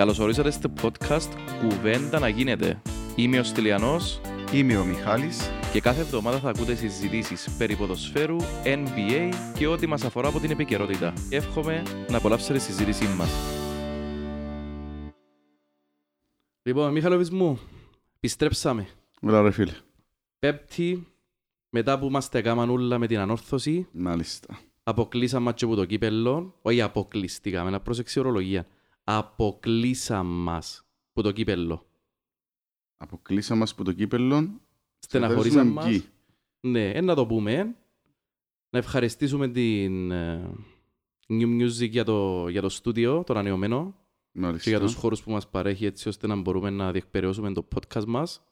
Καλώς ορίσατε στο podcast «Κουβέντα να γίνεται». Είμαι ο Στυλιανός Είμαι ο Μιχάλης. και κάθε εβδομάδα θα ακούτε συζητήσεις περί ποδοσφαίρου, NBA και ό,τι μας αφορά από την επικαιρότητα. Εύχομαι να απολαύσετε τη συζήτησή μας. Λοιπόν, Μιχαλοβής μου, επιστρέψαμε. Ωραία ρε φίλε. Πέμπτη, μετά που μας τα έκαναν όλα με την ανόρθωση, Μάλιστα. αποκλείσαμε και από το κύπελλο, όχι αποκλειστήκαμε, να πρόσεξε η ορολογία. Αποκλείσαμε μας από το κύπελλο. Αποκλείσαμε μας που το κύπελλο. Στεναχωρήσαμε θέλουμε μας. γκί. Ναι, ε, να το πούμε. Να ευχαριστήσουμε την ε, New Music για το, για το στούντιο, το ανανεωμένο Μάλιστα. και για τους χώρους που μας παρέχει έτσι ώστε να μπορούμε να διεκπαιρεώσουμε το podcast μας.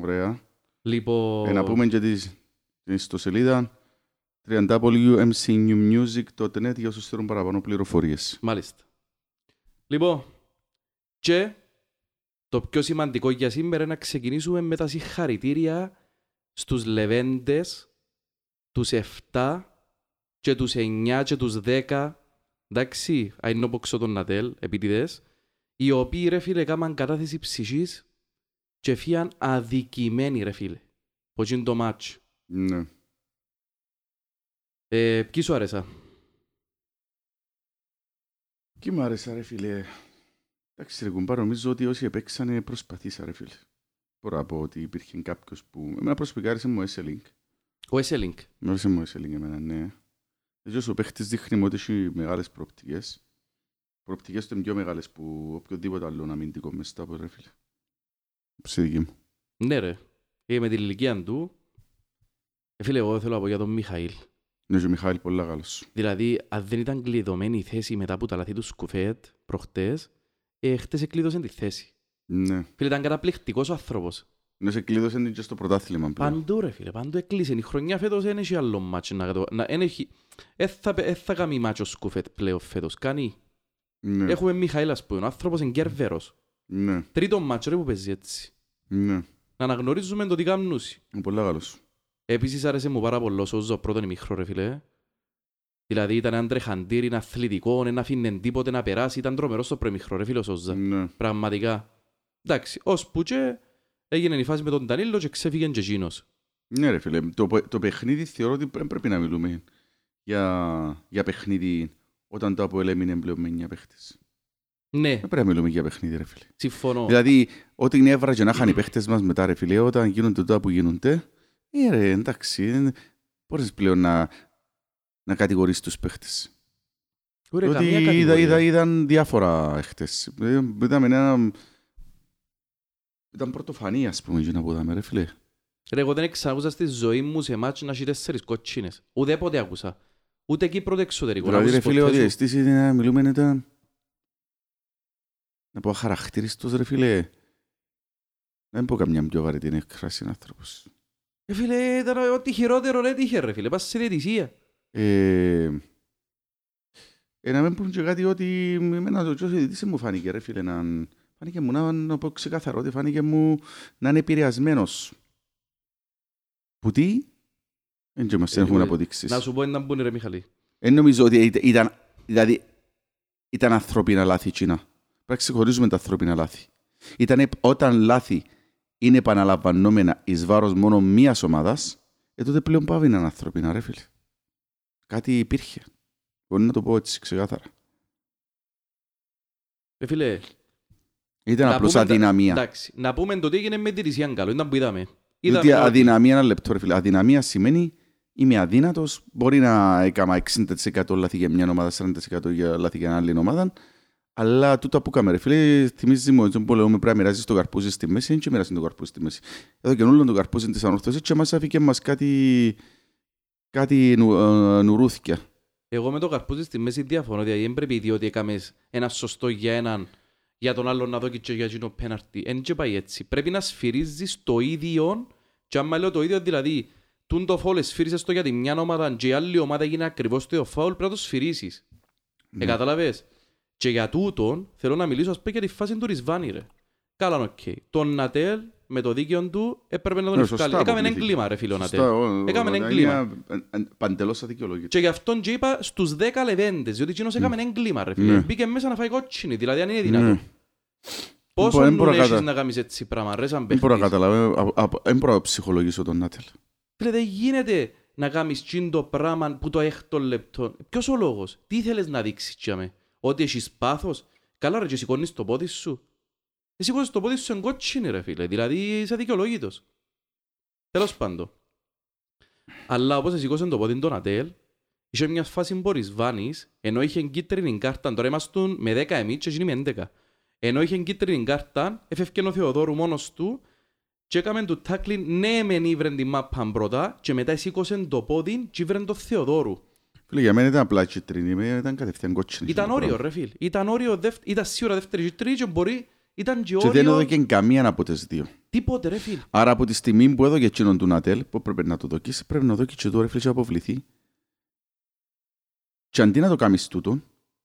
Ωραία. Λοιπόν, Ε, να πούμε και τη την ιστοσελίδα www.mcnewmusic.net για όσους θέλουν παραπάνω πληροφορίες. μάλιστα. Λοιπόν, και το πιο σημαντικό για σήμερα είναι να ξεκινήσουμε με τα συγχαρητήρια στους Λεβέντες, τους 7 και τους 9 και τους 10, εντάξει, ain't no boxo τον Νατέλ, επίτηδες, οι οποίοι ρε φίλε κάμαν κατάθεση ψυχής και φύγαν αδικημένοι ρε φίλε. Πώς είναι το μάτς. Ναι. Ε, ποιοι σου άρεσα. Και μου άρεσε ρε φίλε. Εντάξει ρε κουμπά, νομίζω ότι όσοι επέξανε προσπαθήσαν ρε φίλε. Μπορώ να πω ότι υπήρχε κάποιος που... Εμένα προσωπικά άρεσε μου ο Esselink. Ο Εσέλινγκ. Μου άρεσε μου ο Esselink εμένα, ναι. Έτσι ο παίχτης δείχνει μου ότι έχει μεγάλες προοπτικές. Προοπτικές του είναι πιο μεγάλες που οποιοδήποτε άλλο αμυντικό μες στα από ρε φίλε. Σε δική μου. Ναι ρε. Ε, με την ηλικία του, ε, φίλε, εγώ θέλω να πω για τον Μιχαήλ. Ναι, και ο Μιχάλη πολλά καλός. Δηλαδή, αν δεν ήταν κλειδωμένη η θέση μετά από τα λαθή του Σκουφέτ προχτές, ε, χτες εκλείδωσε τη θέση. Ναι. Φίλε, ήταν καταπληκτικός ο άνθρωπος. Ναι, σε κλείδωσε την και στο πρωτάθλημα πλέον. Παντού ρε φίλε, παντού έκλεισε. Η χρονιά φέτος δεν έχει άλλο μάτσο να κατω... να, εν έχει... Ε, θα, ε, θα κάνει μάτσο Σκουφέτ πλέον φέτος. Κάνει. Ναι, Έχουμε Μιχαήλ, ας πούμε, ο άνθρωπος είναι κέρβερος. ναι, Τρίτο μάτσο ρε που παίζει έτσι. ναι. Να αναγνωρίζουμε το τι κάννουσι. Είναι πολλά καλός. Επίσης άρεσε μου πάρα πολύ ο Σόζο πρώτον ημίχρο ρε φίλε. Δηλαδή ήταν ένα τρεχαντήρι, ένα αθλητικό, ένα αφήνε τίποτε να περάσει. Ήταν τρομερός στο προημίχρο ρε φίλε ο Σόζα. Ναι. Πραγματικά. Εντάξει, ώσπου και έγινε η φάση με τον Ντανίλο και ξέφυγε και εκείνος. Ναι ρε φίλε, το, πε- το παιχνίδι θεωρώ ότι δεν πρέπει να μιλούμε για, για παιχνίδι όταν το Αποέλ έμεινε πλέον με 9 παίχτες. Ναι, Δεν πρέπει να μιλούμε για παιχνίδι ρε φίλε. συμφωνώ. Δηλαδή, ό,τι είναι έβρα και να είχαν οι παίχτες μας μετά ρε φίλε, όταν γίνονται τότε που γίνονται, ε ρε, εντάξει, δεν μπορείς πλέον να, να κατηγορείς τους παίχτες. Ωραία, Ότι καμία είδα, κατηγορία. είδα, είδαν διάφορα χτες. Ε, Είδαμε ένα... Ήταν πρωτοφανή, ας πούμε, εκείνα που είδαμε, ρε φίλε. Ρε, εγώ δεν εξακούσα στη ζωή μου σε μάτσο να έχει τέσσερις κότσινες. Ουδέποτε άκουσα. Ούτε εκεί πρώτο εξωτερικό. Να Δηλαδή, ρε ακούσεις φίλε, ποτέ ότι η σου. αισθήση είναι να μιλούμε ήταν... Να πω αχαρακτήριστος, ρε φίλε. Δεν πω καμιά πιο βαρετή έκφραση άνθρωπος. Ε, φίλε, ήταν ό,τι χειρότερο ρε τύχε ρε φίλε. Πας σε διαιτησία. Ε, ε, να μην πούμε και κάτι ότι εμένα το τόσο τι μου φάνηκε ρε φίλε να... Φάνηκε μου να, να πω ξεκαθαρό ότι φάνηκε μου να είναι επηρεασμένος. Που τι; Δεν και μας Ε, έχουμε λίγο, αποδείξεις. Να σου πω έναν που είναι ρε Μιχαλή. Δεν νομίζω ότι ήταν- ήταν, δηλαδή, ήταν ανθρώπινα λάθη εκείνα. Πρέπει να ξεχωρίζουμε τα ανθρώπινα λάθη. Ήταν όταν λάθη είναι επαναλαμβανόμενα εις βάρος μόνο μίας ομάδας, ε, τότε πλέον πάβει να είναι ανθρώπινα, ρε φίλε. Κάτι υπήρχε. Μπορεί να το πω έτσι ξεκάθαρα. Ε, φίλε, Ήταν Να απλώς πούμε τα- αδυναμία. εντάξει, να πούμε το τι έγινε με τη Ρησία καλό. Ήταν που είδαμε. Διότι Είδαμε ότι- αδυναμία, ένα λεπτό ρε φίλε. Αδυναμία σημαίνει είμαι αδύνατος, μπορεί να έκανα 60% λάθη για μια ομάδα, 40% για λάθη για άλλη ομάδα, αλλά τούτα που κάμε ρε φίλε, θυμίζει μου έτσι που λέμε πρέπει να μοιράζεις το καρπούζι στη μέση, δεν και μοιράζεις το καρπούζι στη μέση. Εδώ και όλο το καρπούζι της ανορθώσης και μας άφηκε μας κάτι, κάτι νου, ε, νουρούθηκια. Εγώ με το καρπούζι στη μέση διαφωνώ. Δηλαδή δεν πρέπει διότι έκαμες ένα σωστό για έναν για τον άλλον να δω και για εκείνο πέναρτι. Εν και πάει έτσι. Πρέπει να σφυρίζεις το ίδιο και άμα λέω το ίδιο δηλαδή τούν το φόλ σφύρισες το για τη μια ομάδα και η άλλη ομάδα γίνει ακριβώς το ίδιο φάουλ πρέπει να το σφυρίσεις. Ε, κατάλαβες; Και για τούτον θέλω να μιλήσω ας πούμε για τη φάση του Ρισβάνη ρε. Καλά, οκ. Τον Νατέλ με το δίκαιο του έπρεπε να τον Ναι, ευκάλει. σωστά Έκαμε αποβλήθηκε. έγκλημα ρε φίλο Σωστά, Νατέλ. ο- ο- Έκαμε ο- έγκλημα. είναι, ε, ε, Παντελώς αδικαιολόγητο. Και γι' αυτόν και είπα στους 10 λεβέντες, διότι εκείνος έκαμε έγκλημα ρε φίλε. Ναι. Μπήκε μέσα να φάει κότσινη, δηλαδή αν είναι δυνατόν. Ναι. Πόσο μπορώ- νου μπορώ έχεις κατα- να κάνεις έτσι πράγμα, ρε, σαν Δεν μπορώ να παίχτης; καταλάβω, α- α- δεν μπορώ να ψυχολογήσω τον Νάτελ. Φίλε, δεν γίνεται να κάνεις τσιν το πράγμα που το έκτο λεπτό. Ποιος ο λόγος, τι ήθελες να δείξεις τσάμε, ότι έχεις πάθος. Καλά ρε και σηκώνεις το πόδι σου. Ε, σηκώνεις το πόδι σου εν κότσινη ρε φίλε, δηλαδή είσαι αδικαιολόγητος. Τέλος πάντων. Αλλά όπως σηκώσαν το πόδι τον Ατέλ, είχε μια φάση που Ρισβάνης, ενώ είχε κίτρινη κάρτα, τώρα ήμαστον με 10 εμείς και εκείνοι με 11. Ενώ είχε κίτρινη κάρτα, έφευκε ο Θεοδόρου μόνος του και έκαμε το τάκλιν, ναι μεν ήβρεν τη μάπα πρώτα και μετά σήκωσε το πόδι και ήβρεν το Θεοδόρου. Φίλε, για μένα ήταν απλά κίτρινη, με- ήταν κατευθείαν κότσινη. Ήταν το όριο πράγμα. ρε φίλ. Ήταν όριο, δευ- ήταν σίγουρα δεύτερη και τρίτη και μπορεί, ήταν και Και δεν όριο, έδωκε καμία από τις δύο. τίποτε ρε φίλ. Άρα από τη στιγμή που έδωκε εκείνον του Νατέλ, που πρέπει να το δοκίσει, πρέπει να δοκίσει και τώρα φίλε και να αποβληθεί. Και αντί να το κάνεις τούτο,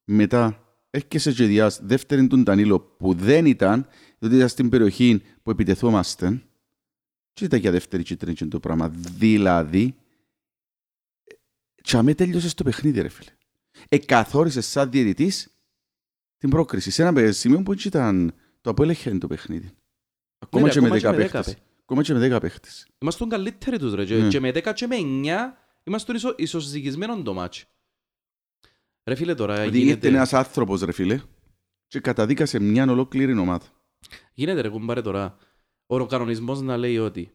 μετά έρχεσαι και διάς δεύτερη του Ντανίλο που δεν ήταν, διότι ήταν στην περιοχή που επιτεθόμαστε, και ήταν για δεύτερη κίτρινη και το πράγμα. Δηλαδή, και αμέ τέλειωσες το παιχνίδι ρε φίλε. Εκαθόρισες σαν διαιτητής την πρόκριση. Σε ένα σημείο που έτσι ήταν το απέλεχε το παιχνίδι. Ακόμα Ναι, ρε, και με ακόμα 10 και με παίχτες. δέκα, Ακόμα και με 10 παίχτες. Είμαστε καλύτεροι τους ρε. Και- Ναι. Και με 10 και με 9 είμαστε ισο, ισοζυγισμένοι το μάτς. Ρε φίλε τώρα Ότι ήρθε γίνεται, ένας άνθρωπος ρε φίλε και καταδίκασε μια ολόκληρη ομάδα. γίνεται ρε κουμπάρε τώρα ο κανονισμός να λέει ότι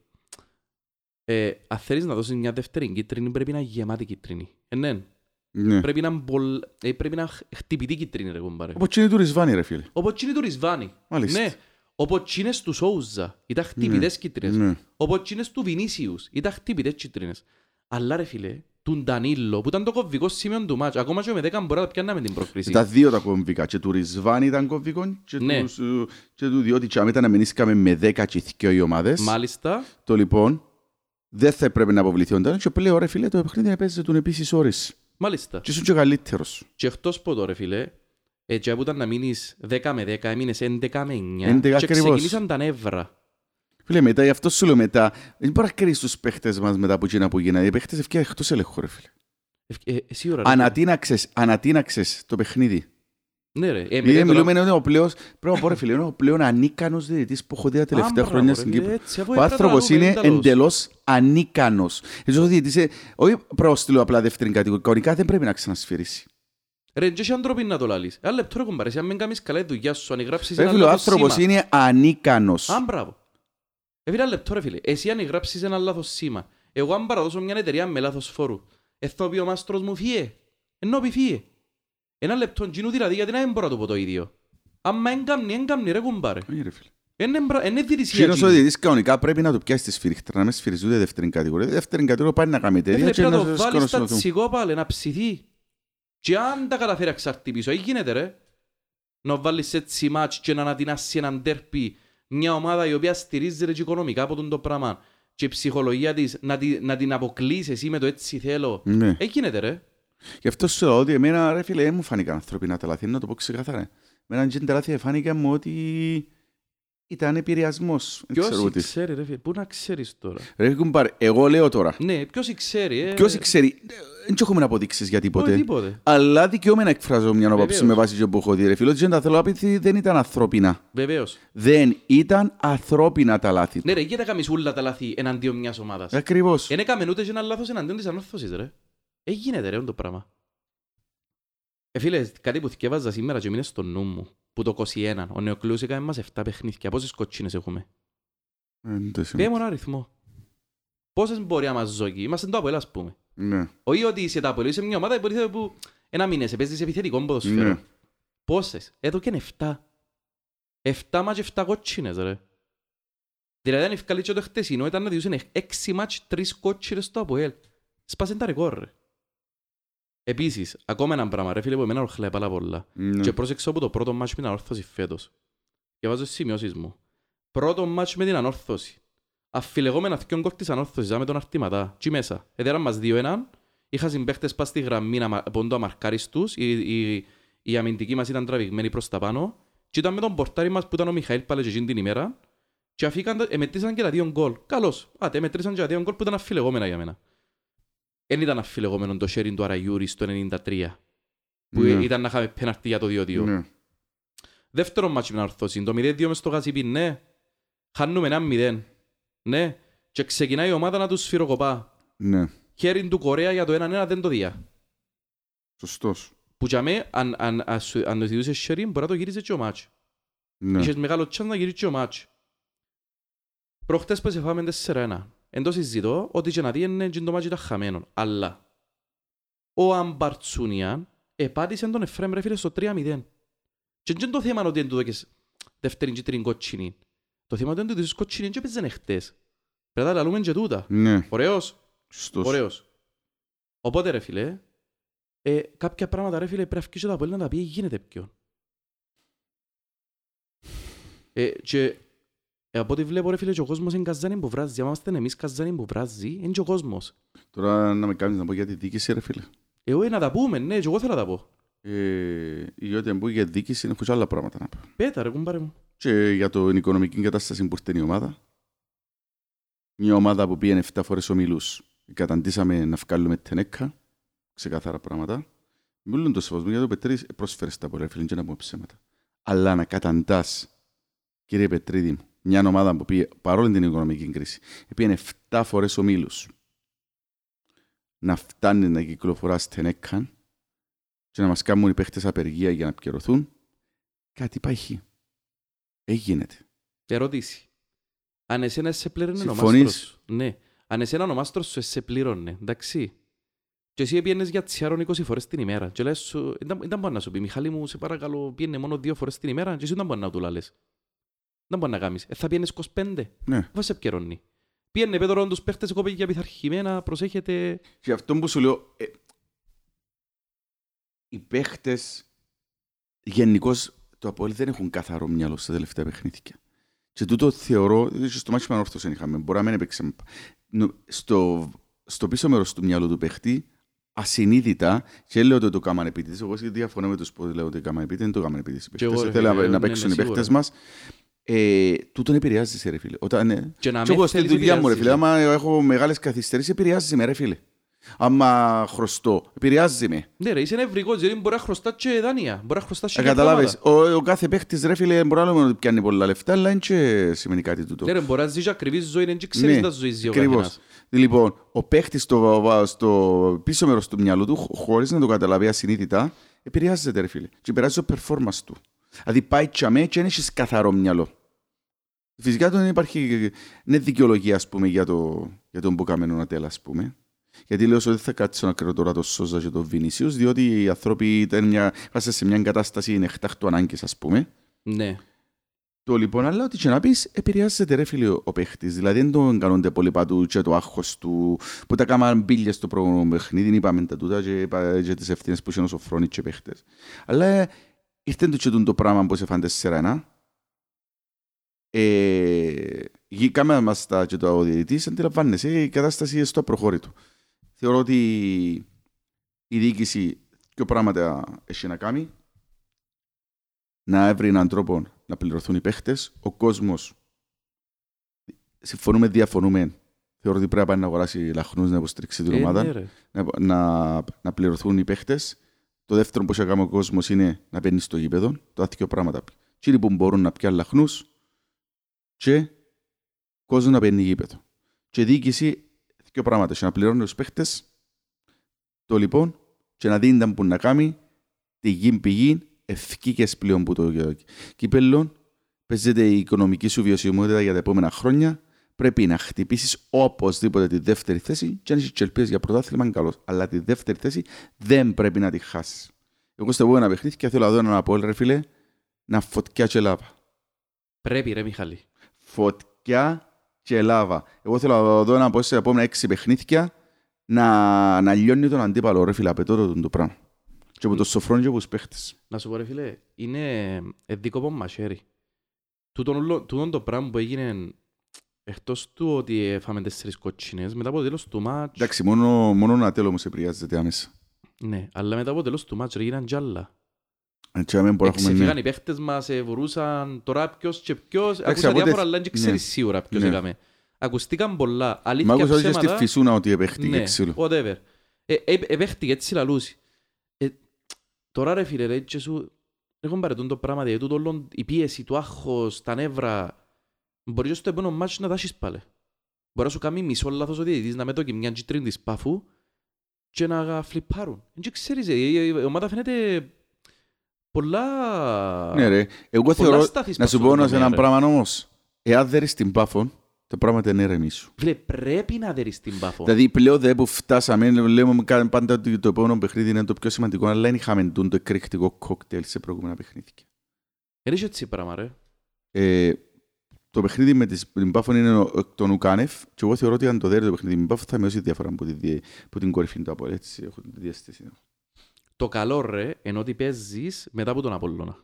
ε, αν θέλεις να δώσεις μια δεύτερη κίτρινη πρέπει να είναι γεμάτη κίτρινη. Ε, ναι. Ναι. Πρέπει να, είναι πολλ- ε, πρέπει να είναι χτυπητή κίτρινη ρε κουμπάρε. Όπως είναι του Ρισβάνη ρε φίλε. Όπως είναι του Ρισβάνη. Μάλιστα. Ναι. Όπως είναι του Σόουζα. Ήταν χτυπητές κίτρινες. Ναι. Όπως είναι του Βινίσιους. Ήταν χτυπητές κίτρινες. Αλλά ρε φίλε, του Ντανίλο που ήταν το κομβικό σημείο του μάτς. Ακόμα και με 10 μπορεί να τα πιάνναμε την πρόκριση. Τα δύο τα κομβικά. Και του Ρισβάνη ήταν κομβικό και, Ναι. τους, ε, και του διότι και άμα ήταν να μενίσκαμε με 10 και δυο οι ομάδες. Μάλιστα. Το λοιπόν δεν θα έπρεπε να αποβληθεί ο Ντάνιλ και πλέον ρε φίλε το παιχνίδι παίζεται τον επίσης ώρες. Μάλιστα. Και ήσουν και καλύτερος. Και εκτός από το ρε φίλε, έτσι που ήταν να μείνεις 10 με 10, έμεινες 11 με 9 11 και ακριβώς. ξεκινήσαν τα νεύρα. Φίλε, μετά, γι' αυτό σου λέω μετά, δεν μπορεί να κρίνεις τους παίχτες μας μετά από εκείνα που γίνανε. Οι παίχτες ευκαιρία εκτός ελέγχου, ρε φίλε. Ε, ε, εσύ ώρα, ρε. Ανατείναξες, ανατείναξες το παιχνίδι. Ναι ρε. Ε, Γιατί μετά μιλούμε τώρα- είναι ο πλέον, πρέπει να πω ρε φίλε, είναι ο πλέον ανίκανος διαιτητής που έχω δει τα τελευταία Α, χρόνια μπράβο, στην ρε, Κύπρο. έτσι, αφού Ο έπρεπε να άνθρωπος δούμε είναι εντελώς. εντελώς ανίκανος. Έτσι ο διαιτητής, ε, όχι πρόστιλο απλά δεύτερη κατηγορία, κανονικά δεν πρέπει να ξανασφυρίσει. Ρε, και εσύ άνθρωποι να το λάλεις. Ένα λεπτό ρε κουμπάρε, αν μην κάνεις καλά τη δουλειά σου, αν γράψεις Ρε ένα φίλε, ο λάθος άνθρωπος σήμα. είναι ανίκανος. Α, μπράβο. Ε, φίλε, ένα λεπτό ρε φίλε. Εσύ αν γράψεις ένα λάθος σήμα, εγώ αν παραδώσω μια εταιρεία με λάθος φόρου, ε, θα πει ο μάστρος μου φύε. Ενώ πει φύε. Ένα λεπτό, γίνου δηλαδή, γιατί να μην μπορώ να το πω το ίδιο. Άμα έγκαμνει, έγκαμνει ρε κουμπάρε. Όχι, ρε φίλε. Είναι μπρα- είναι διαιτησία. Εκείνος ο εκείνη. διαιτητής κανονικά πρέπει να το πιάσεις στη σφυρίχτρα, να με σφυριζεί ούτε δεύτερη κατηγορία. Δεύτερη κατηγορία πάει να κάνει Ε, εταιρεία φίλε, και πρέπει να να το σε βάλεις στα σκόνωσουν. τσιγόπαλε, να ψηθεί. Και αν τα καταφέρει να ξαρτυπήσω, ή γίνεται ρε. Να βάλεις έτσι μάτς και να ανατινάσει έναν τέρπι μια ομάδα η οποία στηρίζεται και οικονομικά από τον το πράγμα και η ψυχολογία της να, τη, να την αποκλείσεις εσύ με το έτσι θέλω. Ναι. Ε, γίνεται ρε. Γι' αυτό σου λέω ότι εμένα, ρε φίλε, δεν μου φάνηκαν ανθρωπινά τα λάθη, να το πω ξεκάθαρα. Εμένα και τα λάθη φάνηκαν μου ότι ήταν επηρεασμός. Δεν ξέρω Ποιος τι. ξέρει ρε φίλε, πού να ξέρεις τώρα; Ρε κουμπάρε, εγώ λέω τώρα. Ναι, ποιος ξέρει ε; Ποιος ξέρει, δεν έχουμε αποδείξεις για Όχι, τίποτε. τίποτε. Αλλά δικαιούμαι να εκφράζω μια άποψη Βεβαίως. με βάση το που έχω δει. Ρε φίλε, ότι τα θέλω να πεις δεν ήταν ανθρώπινα. Βεβαίως. Δεν ήταν ανθρώπινα τα λάθη. Ναι ρε, γιατί έκαμες όλα τα λάθη εναντίον μιας ομάδας; Ακριβώς. Δεν έκαμε ούτε και ένα λάθος εναντίον της ανόρθωσης, ρε. Ε, γίνεται, ρε, το πράγμα. Ε, φίλε, κάτι που θυκεύαζα σήμερα και μείνε στο νου μου, που το 21, ο Νεοκλούς έκανε μας 7 παιχνίδια. Πόσες κοτσίνες έχουμε; Ε, δεν το Πέ σημαίνει. μου ένα αριθμό. Πόσες μπορεί να μας ζω Είμαστε το Αποέλ, ας πούμε. Ναι. Όχι ότι είσαι το Αποέλ, είσαι μια ομάδα υποτίθεται που ένα μήνες παίζεις επιθετικό ποδοσφαίρο. Ναι. Πόσες; Εδώ και 7. 7 μάτς 7 κότσινες ρε. Δηλαδή αν ευκαλεί και το χτεσινό ήταν να διούσαν 6 μάτς 3 κότσινες στο Αποέλ. Σπάσαν τα ρεκόρ ρε. Επίσης, ακόμα ένα πράγμα ρε φίλε που εμένα ορχλάει πάρα πολλά. Ναι. Και πρόσεξα από το πρώτο μάτς με την ανόρθωση φέτος. Και βάζω στις σημειώσεις μου. Πρώτο μάτς με την ανόρθωση. Αφιλεγόμενα δυο γκολ της ανόρθωσης, με τον αρτηματά. Τι μέσα. Έδεραν μας 2-1. Είχα συμπαίχτες πας στη γραμμή να μα- πόντο αμαρκάρεις τους. Η, η, η αμυντική μας ήταν τραβηγμένη προς τα πάνω. Και ήταν με τον πορτάρι μας που ήταν ο Μιχαήλ πάλι και εκείνη την ημέρα. Και αφήκαν, τα- εμετρήσαν και τα δύο γκολ. Καλώς. Άτε, εμετρήσαν και τα δύο γκολ που ήταν αφιλεγόμενα για μένα. Δεν ήταν αφιλεγόμενο το sharing του Αραγιούρη στο 93. Που Ναι. ήταν να είχαμε πέναρτη για το 2-2. Ναι. Δεύτερο μάτσι με την αρθώση. Το 0-2 μες στο Γασιπί, ναι. Χάνουμε ένα 0. Ναι. Και ξεκινάει η ομάδα να τους σφυροκοπά. Ναι, Χέριν του Κορέα για το 1-1 δεν το διά. σωστός. Που για μέ, αν, αν, αν, σου- αν το ζητούσες χέριν, μπορεί να το γύριζες και ο μάτσι. Ναι. Είχες μεγάλο τσάν να γυρίσεις και ο μάτσι. Προχτές που σε φάμε 4-1. Εν το συζητώ ότι και να δει είναι και το μάτσι ήταν χαμένο. Αλλά ο Αμπαρτσούνιαν επάτησε τον Εφραίμ ρε φίλε στο 3-0. Και δεν είναι το θέμα ότι δεν του δώκες δεύτερη και τρίτη κότσινη. Το θέμα είναι ότι του δώσεις κότσινη και έπαιζαν εχθές. Πρέπει να τα λαλούμε και τούτα. Ναι, Ωραίος. σωστός. Ωραίος. Οπότε ρε φίλε, ε, κάποια πράγματα ρε φίλε πρέπει να βγεις και τα πόλη να τα πει γίνεται ποιον. Ε, και ε, από ό,τι βλέπω ρε φίλε και ο κόσμος είναι καζάνι που βράζει. Αν είμαστε εμείς καζάνι που βράζει, είναι και ο κόσμος. Τώρα να με κάνεις να πω για τη δίκηση ρε φίλε. Εγώ να τα πούμε, ναι, και εγώ θέλω να τα πω. Ε, γιατί αν πω για δίκηση έχω και άλλα πράγματα να πω. Πέτα ρε κουμπάρε μου. Και για την οικονομική κατάσταση που ήρθε η ομάδα. Μια ομάδα που πήγαινε 7 φορές ομίλους. Καταντήσαμε να βγάλουμε τενέκα. Ξεκάθαρα πράγματα. Μιλούν το σεβασμό για το Πετρίδης πρόσφερε στα πολλά φίλοι και να πούμε ψέματα. Αλλά να καταντάς, κύριε Πετρίδη, μου, μια ομάδα που πήγε παρόλη την οικονομική κρίση, πήγαινε 7 φορές ομίλους να φτάνει να κυκλοφορά στενέκαν και να μας κάνουν οι παίχτες απεργία για να πληρωθούν, κάτι υπάρχει. Έγινε. Ερώτηση. Αν εσένα σε πλήρωνε ο Συμφωνείς; μάστρος σου. Ναι. Αν εσένα ο μάστρος σου σε πλήρωνε, εντάξει. Και εσύ πήγαινες για τσιάρον 20 φορές την ημέρα. Και λες σου, ήταν, ήταν μπορεί να σου πει, Μιχάλη μου, σε παρακαλώ, πήγαινε μόνο δύο φορές την ημέρα και εσύ δεν μπορεί να του λάλες. Δεν μπορεί να κάνεις. Ε, θα πήγαινες 25. Ναι. Αφού σε επικαιρώνει. Πήγαινε πέτρο τους παίχτες εγώ για πειθαρχημένα, προσέχετε. Και αυτό που σου λέω, ε, οι παίχτες γενικώς το Απόελ δεν έχουν καθαρό μυαλό στα τελευταία παιχνίδια. Και τούτο θεωρώ, και στο μάτι με όρθος δεν είχαμε, μπορεί να μην έπαιξε. Νο- Στο, στο πίσω μέρος του μυαλού του παίχτη, ασυνείδητα, και λέω ότι το κάμαν επίτηδες, εγώ διαφωνώ με τους που λέω ότι το κάμαν επίτηδες, δεν το κάμαν επίτηδες. οι Και εγώ, παίχτες. ρε Θέλουν φίλε, να, να ναι, παίξουν ναι, οι παίχτες σίγουρα. Μας. Ε, τούτον επηρεάζεις σε ρε φίλε. Όταν, ε, Και να και με εγώ στη θέλεις δουλειά μου, ρε επηρεάζεις. φίλε, άμα έχω μεγάλες καθυστερήσεις, επηρεάζεις με, ρε φίλε. Άμα χρωστώ, επηρεάζει με. Ναι ρε, είσαι νευρικός, γιατί μπορεί να χρωστάς και δάνεια. Μπορεί να χρωστάς και Ε, για καταλάβες, πράγματα. ο, ο κάθε παίχτης, ρε φίλε, μπορεί να λέμε ότι πιάνει πολλά λεφτά, αλλά δεν και σημαίνει κάτι τούτο. Ναι ρε, μπορεί να ζεις και ακριβής ζωή, δεν ξέρεις Ναι, τα ζωή ζει ο ακριβώς. καθένας. Λοιπόν, ο παίχτης στο, στο πίσω μέρος του μυαλού του, χ- χωρίς να το καταλαβεί ασυνείδητα, επηρεάζεται, ρε φίλε. Και επηρεάζει το performance του. Δηλαδή πάει τσαμέ και δεν έχεις καθαρό μυαλό. Φυσικά δεν υπάρχει ναι, δικαιολογία, ας πούμε, για, το, για τον Μποκαμένο Νατέλα, ας πούμε. Γιατί λέω ότι δεν θα κάτσω να κρίνω τώρα το Σόζα και τον Βινίσιους, διότι οι άνθρωποι ήταν μια, βάζουν σε μια κατάσταση εκτάκτου ανάγκης, ας πούμε. Ναι. Το λοιπόν, αλλά ό,τι και να πεις, επηρεάζεται ρε φίλε ο παίχτης. Δηλαδή δεν τον κάνονται πολύ πατού και το άγχος του, που τα κάμαν μπίλια στο πρώτο παιχνίδι, είπαμε τα τούτα και, είπα- και τις ευθύνες που είχε ο Σοφρόνης και παίχτες. Αλλά ε, ήρθε το και το πράγμα που σε φάνε 4-1. Ε, γη- κάμε μας τα και το διαιτητής, αντιλαμβάνεσαι, η κατάσταση είναι στο προχώρητο. Θεωρώ ότι η διοίκηση και πράγματα έχει να κάνει να βρει έναν τρόπο να πληρωθούν οι παίχτες. Ο κόσμος, συμφωνούμε, διαφωνούμε. Θεωρώ ότι πρέπει να πάει να αγοράσει λαχνούς να υποστηρίξει την Ε, ομάδα, ναι, ρε. να, να, να πληρωθούν οι παίχτες. Το δεύτερο που έχει να κάνει ο κόσμος είναι να παίρνει στο γήπεδο. Το άθικο πράγματα. Κύριοι που μπορούν να πιάνουν λαχνούς και κόσμο να παίρνει γήπεδο. Και η διοίκηση, δύο πράγματα. Και να πληρώνει τους παίχτες, το λοιπόν, και να δίνει τα που να κάνει, τη γη πηγή, ευκήκες πλέον που το κύπελλο, παίζεται η οικονομική σου βιωσιμότητα για τα επόμενα χρόνια, πρέπει να χτυπήσεις οπωσδήποτε τη δεύτερη θέση και αν έχει ελπίδε για πρωτάθλημα είναι καλός. Αλλά τη δεύτερη θέση δεν πρέπει να τη χάσεις. Εγώ στο επόμενο παιχνίδι και θέλω να δω έναν Απόελ, ρε φίλε, να φωτιά και λάβα. Πρέπει ρε Μιχάλη. Φωτιά και λάβα. Εγώ θέλω να δω έναν Απόελ σε επόμενα έξι παιχνίδια να, να λιώνει τον αντίπαλο, ρε φίλε, απαιτώ το, το πράγμα. Και από το σοφρόν και από τους παίχτες. Να σου πω ρε φίλε, είναι εδίκοπο μαχαίρι. Τούτον, όλο- τούτον το πράγμα που έγινε εκτός του ότι έφαμε τέσσερις κοτσίνες, μετά από το τέλος του μάτς, Εντάξει, μόνο, μόνο ένα τέλο όμως επηρεάζεται άμεσα. ναι, αλλά μετά από το τέλος του μάτς ρε, γίναν τζάλα. Έτσι, άμα μπορούμε να έχουμε Εξεφύγαν ναι. οι παίχτες μας, ε, βουρούσαν τώρα ποιος και ποιος, Εντάξει, ακούσα από ό,τι- διάφορα αλλά δεν ναι. ξέρεις σίγουρα ποιος Ναι. έκαμε. Ακουστήκαν πολλά, Μα αλήθεια άκουσα ότι και στη ψέματα. φυσούνα ότι επέχτηκε Ναι, ξύλο. whatever. Ε, ε, επέχτηκε έτσι λαλούσει. Ε, τώρα ρε φίλε, λέει και σου, Έχω παρετούν το πράγμα, δηλαδή τούτο όλο η πίεση, το άγχος, τα νεύρα, μπορεί και στο επόμενο μάτσο να τα έχεις πάλι. Μπορεί να σου κάνει μισό λάθος ο διαιτητής, να με το και μια κίτρινη της πάφου και να φλιπάρουν. Δεν ξέρεις, ε, η η ομάδα φαίνεται πολλά... Ναι ρε, εγώ πολλά θεωρώ, σταθής να σου προς πω το ένας τομέα, έναν ρε. πράγμα όμως. Εάν δεν είσαι στην Πάφο, το πράγμα είναι ηρεμήσου. Φίλε, πρέπει να δέρεις την πάφο. Δηλαδή πλέον δε που φτάσαμε, λέμε κα- πάντα ότι το επόμενο παιχνίδι είναι το πιο σημαντικό, αλλά δεν είχαμε τούν το εκρηκτικό κόκτελ σε προηγούμενα παιχνίδια. Δεν είσαι έτσι πράγμα, ρε. Ε, το παιχνίδι με τις- την Πάφο είναι ο- εκ των Ουκάνεφ και εγώ θεωρώ ότι αν το δέρει το παιχνίδι με την Πάφο θα μειώσει τη διαφορά από, τη, δι- από την κορυφή του Απόλλη. Έτσι έχω τη διαστήση. Το καλό, ρε, ενώ ότι παίζεις μετά από τον Απόλλωνα.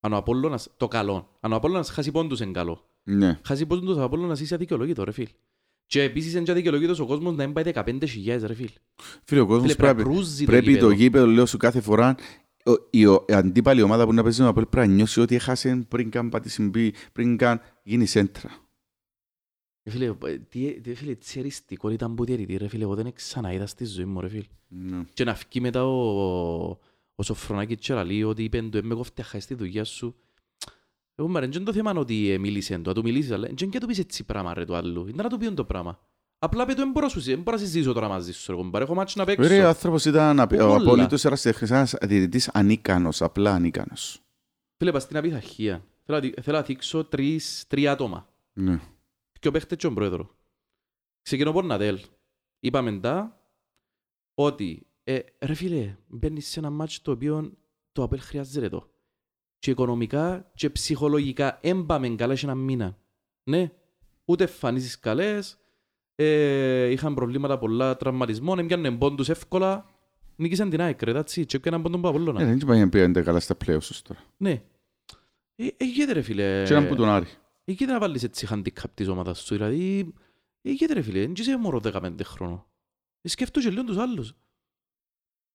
Αν ο Απόλλωνας, το καλό. Αν ο Απόλλωνας χάσει πόντους είναι καλό. Ναι. Χάσει πόντους ο Απόλλωνας είσαι αδικαιολόγητο, ρε φίλ. Και επίσης είναι και αδικαιολόγητος ο κόσμος να μην πάει 15.000, ρε φίλ. Φίλε, ο κόσμος Φίλε, πρέπει να πρέπει, κρούζει το πρέπει το γήπεδο. γήπεδο, λέω σου κάθε φορά, ο- η, ο- η αντίπαλη ομάδα που να παίζει με Απόλλη πρέπει να νιώσει ότι έχασε πριν καν πατήσει μπει, πριν καν γίνει σέντρα. Ε, Φίλε, ε, τι, τι, φίλε, τσεριστικό ήταν που διαιρετή, ρε φίλε, εγώ δεν ξαναείδα στη ζωή μου, ρε φίλ. Ναι. Και να φύγει μετά ο, ο Σοφρονάκης και να λέει ότι είπε του «Ε, με κόφτε χάσει τη δουλειά σου». Εγώ μ' αρέσει το θέμα είναι ότι ε, μίλησε του, να του μιλήσεις, αλλά δεν και να του πεις έτσι πράγμα ρε του άλλου. Ήταν να του πεις το πράγμα. Απλά πει του, δεν μπορώ να σου δεν μπορώ να συζήσω τώρα μαζί σου, ρε κομπάρε, έχω μάτσι να παίξω. Ρε, ο άνθρωπος ήταν απ- ο Όλα. απόλυτος ερασιτέχνης, ένας διαιτητής ανίκανος, απλά ανίκανος. Φίλε, πας στην απειθαρχία. Θέλω να δει- Θέλω να δείξω τρεις, τρία άτομα. Ναι. Και ο παίχτες και ο πρόεδρος. Ξεκινώ Πορνατέλ. Είπαμε τα ότι ε, ρε φίλε, μπαίνεις σε ένα μάτσο το οποίο το Απέλ χρειάζεται το. Και οικονομικά και ψυχολογικά έμπαμε καλά σε ένα μήνα. Ναι, ούτε εμφανίσεις καλές, ε, είχαν προβλήματα πολλά τραυματισμών, έμπιανε πόντους εύκολα. Νίκησαν την ΑΕΚ, ρε, that's it, και έκαναν πόντον από Ναι, Απόλλωνα. δεν είπα πήγαινε καλά στα πλέον τώρα. Ναι. Ε, ε, γίνεται ρε φίλε. Και έναν που τον Άρη. Εκεί να βάλεις έτσι handicap της ομάδας σου, δηλαδή, εκεί ρε φίλε, δεν είσαι μωρό 15 χρόνο. Ε, Σκέφτομαι και λίγο τους άλλους.